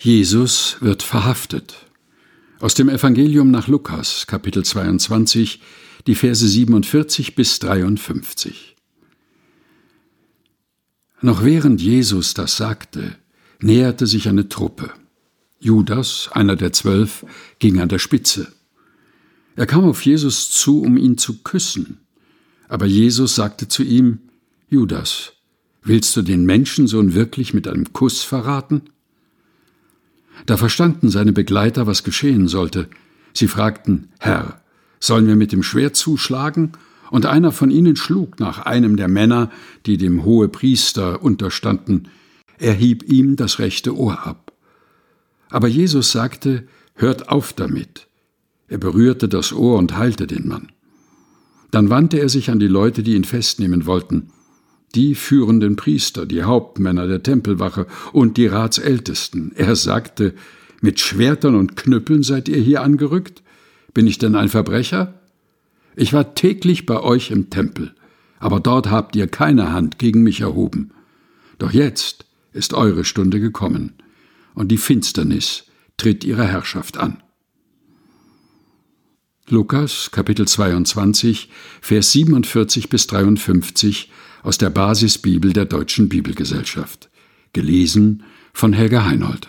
Jesus wird verhaftet. Aus dem Evangelium nach Lukas, Kapitel 22, die Verse 47 bis 53. Noch während Jesus das sagte, näherte sich eine Truppe. Judas, einer der zwölf, ging an der Spitze. Er kam auf Jesus zu, um ihn zu küssen. Aber Jesus sagte zu ihm, Judas, willst du den Menschensohn wirklich mit einem Kuss verraten? Da verstanden seine Begleiter, was geschehen sollte. Sie fragten, Herr, sollen wir mit dem Schwert zuschlagen? Und einer von ihnen schlug nach einem der Männer, die dem Hohepriester unterstanden. Er hieb ihm das rechte Ohr ab. Aber Jesus sagte, Hört auf damit. Er berührte das Ohr und heilte den Mann. Dann wandte er sich an die Leute, die ihn festnehmen wollten die führenden Priester, die Hauptmänner der Tempelwache und die Ratsältesten. Er sagte, mit Schwertern und Knüppeln seid ihr hier angerückt? Bin ich denn ein Verbrecher? Ich war täglich bei euch im Tempel, aber dort habt ihr keine Hand gegen mich erhoben. Doch jetzt ist eure Stunde gekommen, und die Finsternis tritt ihre Herrschaft an. Lukas Kapitel 22 Vers 47 bis 53 aus der Basisbibel der Deutschen Bibelgesellschaft. Gelesen von Helga Heinold.